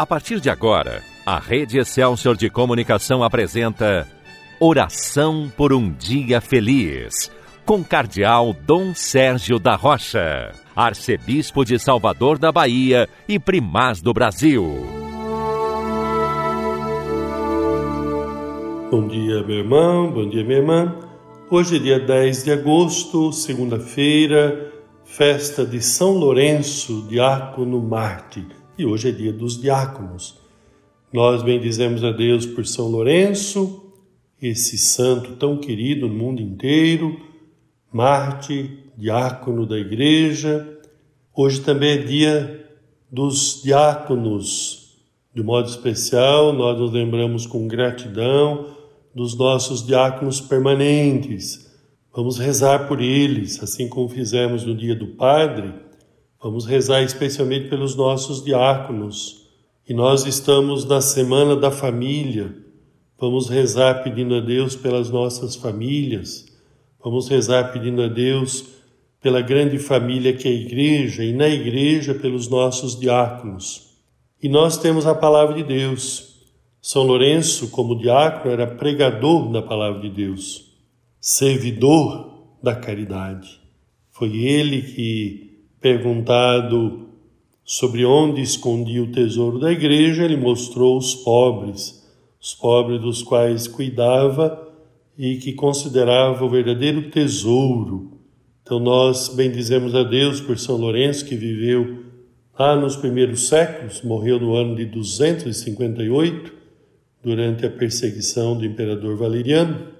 A partir de agora, a Rede Excelsior de Comunicação apresenta Oração por um Dia Feliz, com Cardeal Dom Sérgio da Rocha, Arcebispo de Salvador da Bahia e Primaz do Brasil. Bom dia, meu irmão, bom dia, minha irmã. Hoje é dia 10 de agosto, segunda-feira, festa de São Lourenço, diácono Marte e hoje é dia dos diáconos. Nós bendizemos a Deus por São Lourenço, esse santo tão querido no mundo inteiro, Marte, diácono da igreja. Hoje também é dia dos diáconos. De modo especial, nós nos lembramos com gratidão dos nossos diáconos permanentes. Vamos rezar por eles, assim como fizemos no dia do Padre Vamos rezar especialmente pelos nossos diáconos. E nós estamos na semana da família. Vamos rezar pedindo a Deus pelas nossas famílias. Vamos rezar pedindo a Deus pela grande família que é a igreja e na igreja pelos nossos diáconos. E nós temos a palavra de Deus. São Lourenço, como diácono, era pregador da palavra de Deus, servidor da caridade. Foi ele que Perguntado sobre onde escondia o tesouro da igreja, ele mostrou os pobres, os pobres dos quais cuidava e que considerava o verdadeiro tesouro. Então nós bendizemos a Deus por São Lourenço que viveu lá nos primeiros séculos, morreu no ano de 258 durante a perseguição do imperador Valeriano.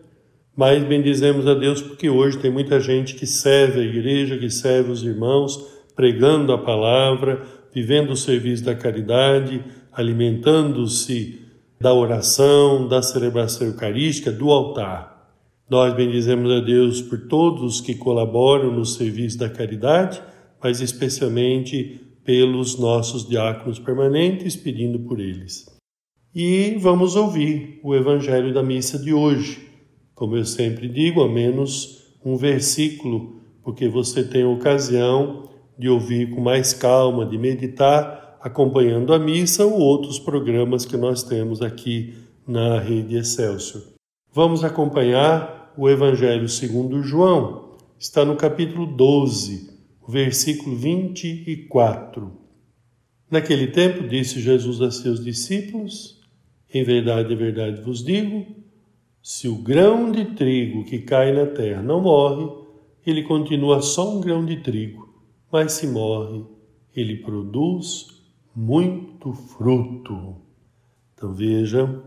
Mas bendizemos a Deus porque hoje tem muita gente que serve a igreja, que serve os irmãos, pregando a palavra, vivendo o serviço da caridade, alimentando-se da oração, da celebração eucarística, do altar. Nós bendizemos a Deus por todos que colaboram no serviço da caridade, mas especialmente pelos nossos diáconos permanentes, pedindo por eles. E vamos ouvir o Evangelho da missa de hoje como eu sempre digo, ao menos um versículo, porque você tem ocasião de ouvir com mais calma, de meditar, acompanhando a missa ou outros programas que nós temos aqui na Rede Excelsior. Vamos acompanhar o Evangelho segundo João, está no capítulo 12, versículo 24. Naquele tempo disse Jesus a seus discípulos: Em verdade, em verdade vos digo, se o grão de trigo que cai na terra não morre, ele continua só um grão de trigo, mas se morre, ele produz muito fruto. Então vejam,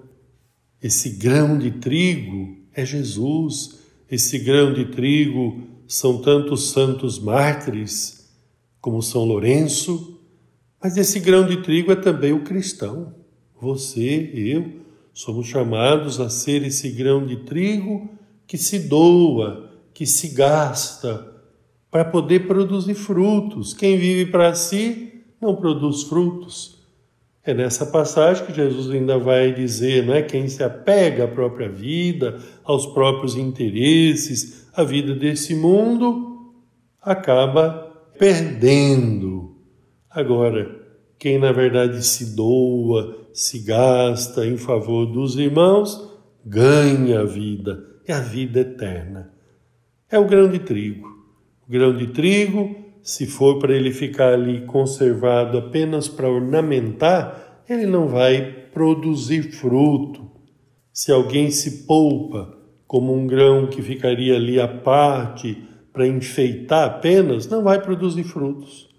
esse grão de trigo é Jesus, esse grão de trigo são tantos santos mártires como São Lourenço, mas esse grão de trigo é também o cristão, você, eu, Somos chamados a ser esse grão de trigo que se doa, que se gasta para poder produzir frutos. Quem vive para si não produz frutos. É nessa passagem que Jesus ainda vai dizer, não é? Quem se apega à própria vida, aos próprios interesses, à vida desse mundo, acaba perdendo. Agora, quem na verdade se doa, se gasta em favor dos irmãos, ganha a vida, é a vida eterna. É o grão de trigo. O grão de trigo, se for para ele ficar ali conservado apenas para ornamentar, ele não vai produzir fruto. Se alguém se poupa como um grão que ficaria ali à parte para enfeitar apenas, não vai produzir frutos.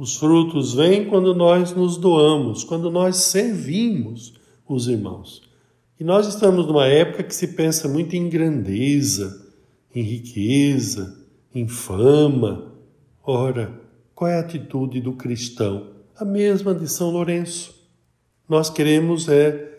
Os frutos vêm quando nós nos doamos, quando nós servimos os irmãos. E nós estamos numa época que se pensa muito em grandeza, em riqueza, em fama. Ora, qual é a atitude do cristão? A mesma de São Lourenço. Nós queremos é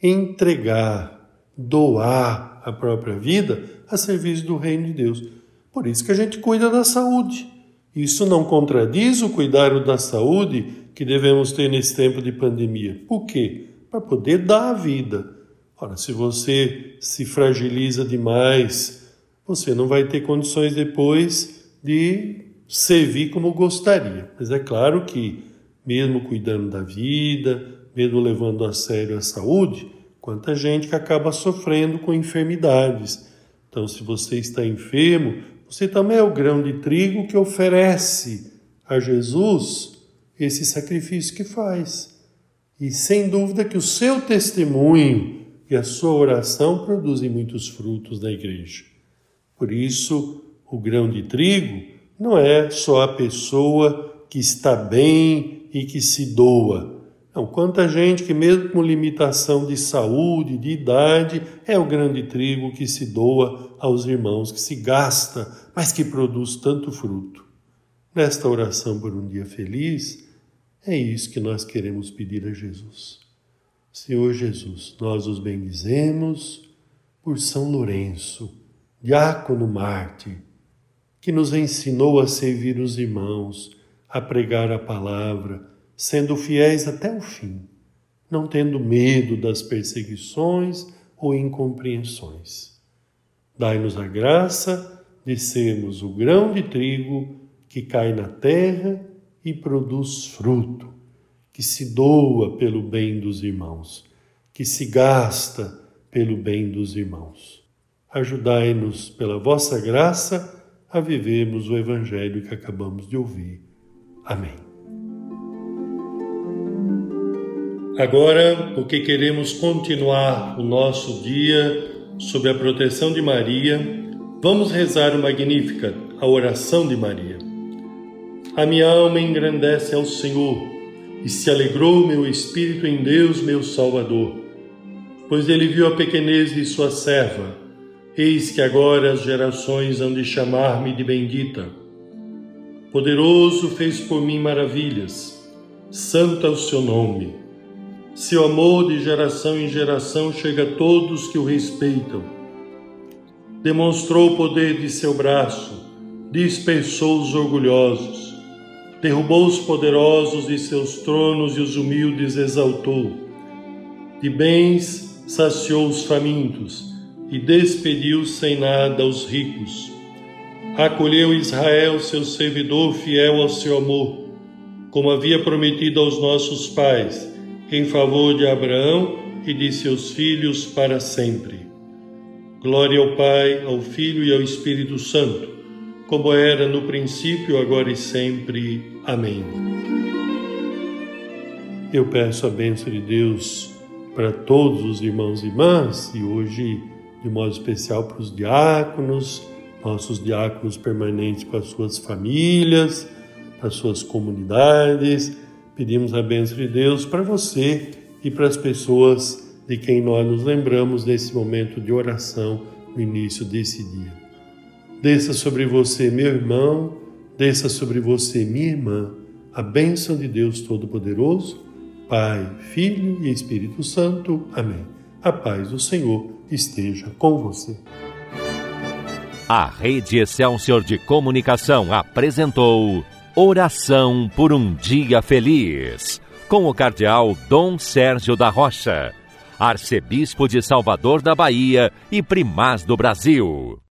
entregar, doar a própria vida a serviço do reino de Deus. Por isso que a gente cuida da saúde. Isso não contradiz o cuidado da saúde que devemos ter nesse tempo de pandemia. Por quê? Para poder dar a vida. Ora, se você se fragiliza demais, você não vai ter condições depois de servir como gostaria. Mas é claro que, mesmo cuidando da vida, mesmo levando a sério a saúde, quanta gente que acaba sofrendo com enfermidades. Então, se você está enfermo, você também é o grão de trigo que oferece a Jesus esse sacrifício que faz. E sem dúvida que o seu testemunho e a sua oração produzem muitos frutos na igreja. Por isso, o grão de trigo não é só a pessoa que está bem e que se doa. Não, quanta gente que, mesmo com limitação de saúde, de idade, é o grande trigo que se doa aos irmãos, que se gasta, mas que produz tanto fruto. Nesta oração por um dia feliz, é isso que nós queremos pedir a Jesus. Senhor Jesus, nós os bendizemos por São Lourenço, diácono Marte, que nos ensinou a servir os irmãos, a pregar a palavra, sendo fiéis até o fim, não tendo medo das perseguições ou incompreensões. Dai-nos a graça de sermos o grão de trigo que cai na terra e produz fruto, que se doa pelo bem dos irmãos, que se gasta pelo bem dos irmãos. Ajudai-nos, pela vossa graça, a vivermos o Evangelho que acabamos de ouvir. Amém. Agora, porque queremos continuar o nosso dia sob a proteção de Maria, vamos rezar o Magnífica, a oração de Maria. A minha alma engrandece ao Senhor e se alegrou meu espírito em Deus, meu Salvador, pois ele viu a pequenez de sua serva. Eis que agora as gerações hão de chamar-me de bendita. Poderoso fez por mim maravilhas, santo é o seu nome. Seu amor de geração em geração chega a todos que o respeitam. Demonstrou o poder de seu braço, dispersou os orgulhosos derrubou os poderosos de seus tronos e os humildes exaltou. De bens saciou os famintos e despediu sem nada os ricos. Acolheu Israel, seu servidor fiel ao seu amor, como havia prometido aos nossos pais, em favor de Abraão e de seus filhos para sempre. Glória ao Pai, ao Filho e ao Espírito Santo como era no princípio, agora e sempre. Amém. Eu peço a bênção de Deus para todos os irmãos e irmãs e hoje, de modo especial, para os diáconos, nossos diáconos permanentes com as suas famílias, as suas comunidades. Pedimos a bênção de Deus para você e para as pessoas de quem nós nos lembramos nesse momento de oração no início desse dia. Desça sobre você, meu irmão, desça sobre você, minha irmã, a bênção de Deus Todo-Poderoso, Pai, Filho e Espírito Santo. Amém. A paz do Senhor esteja com você. A Rede Excelsior de Comunicação apresentou Oração por um Dia Feliz, com o Cardeal Dom Sérgio da Rocha, Arcebispo de Salvador da Bahia e Primaz do Brasil.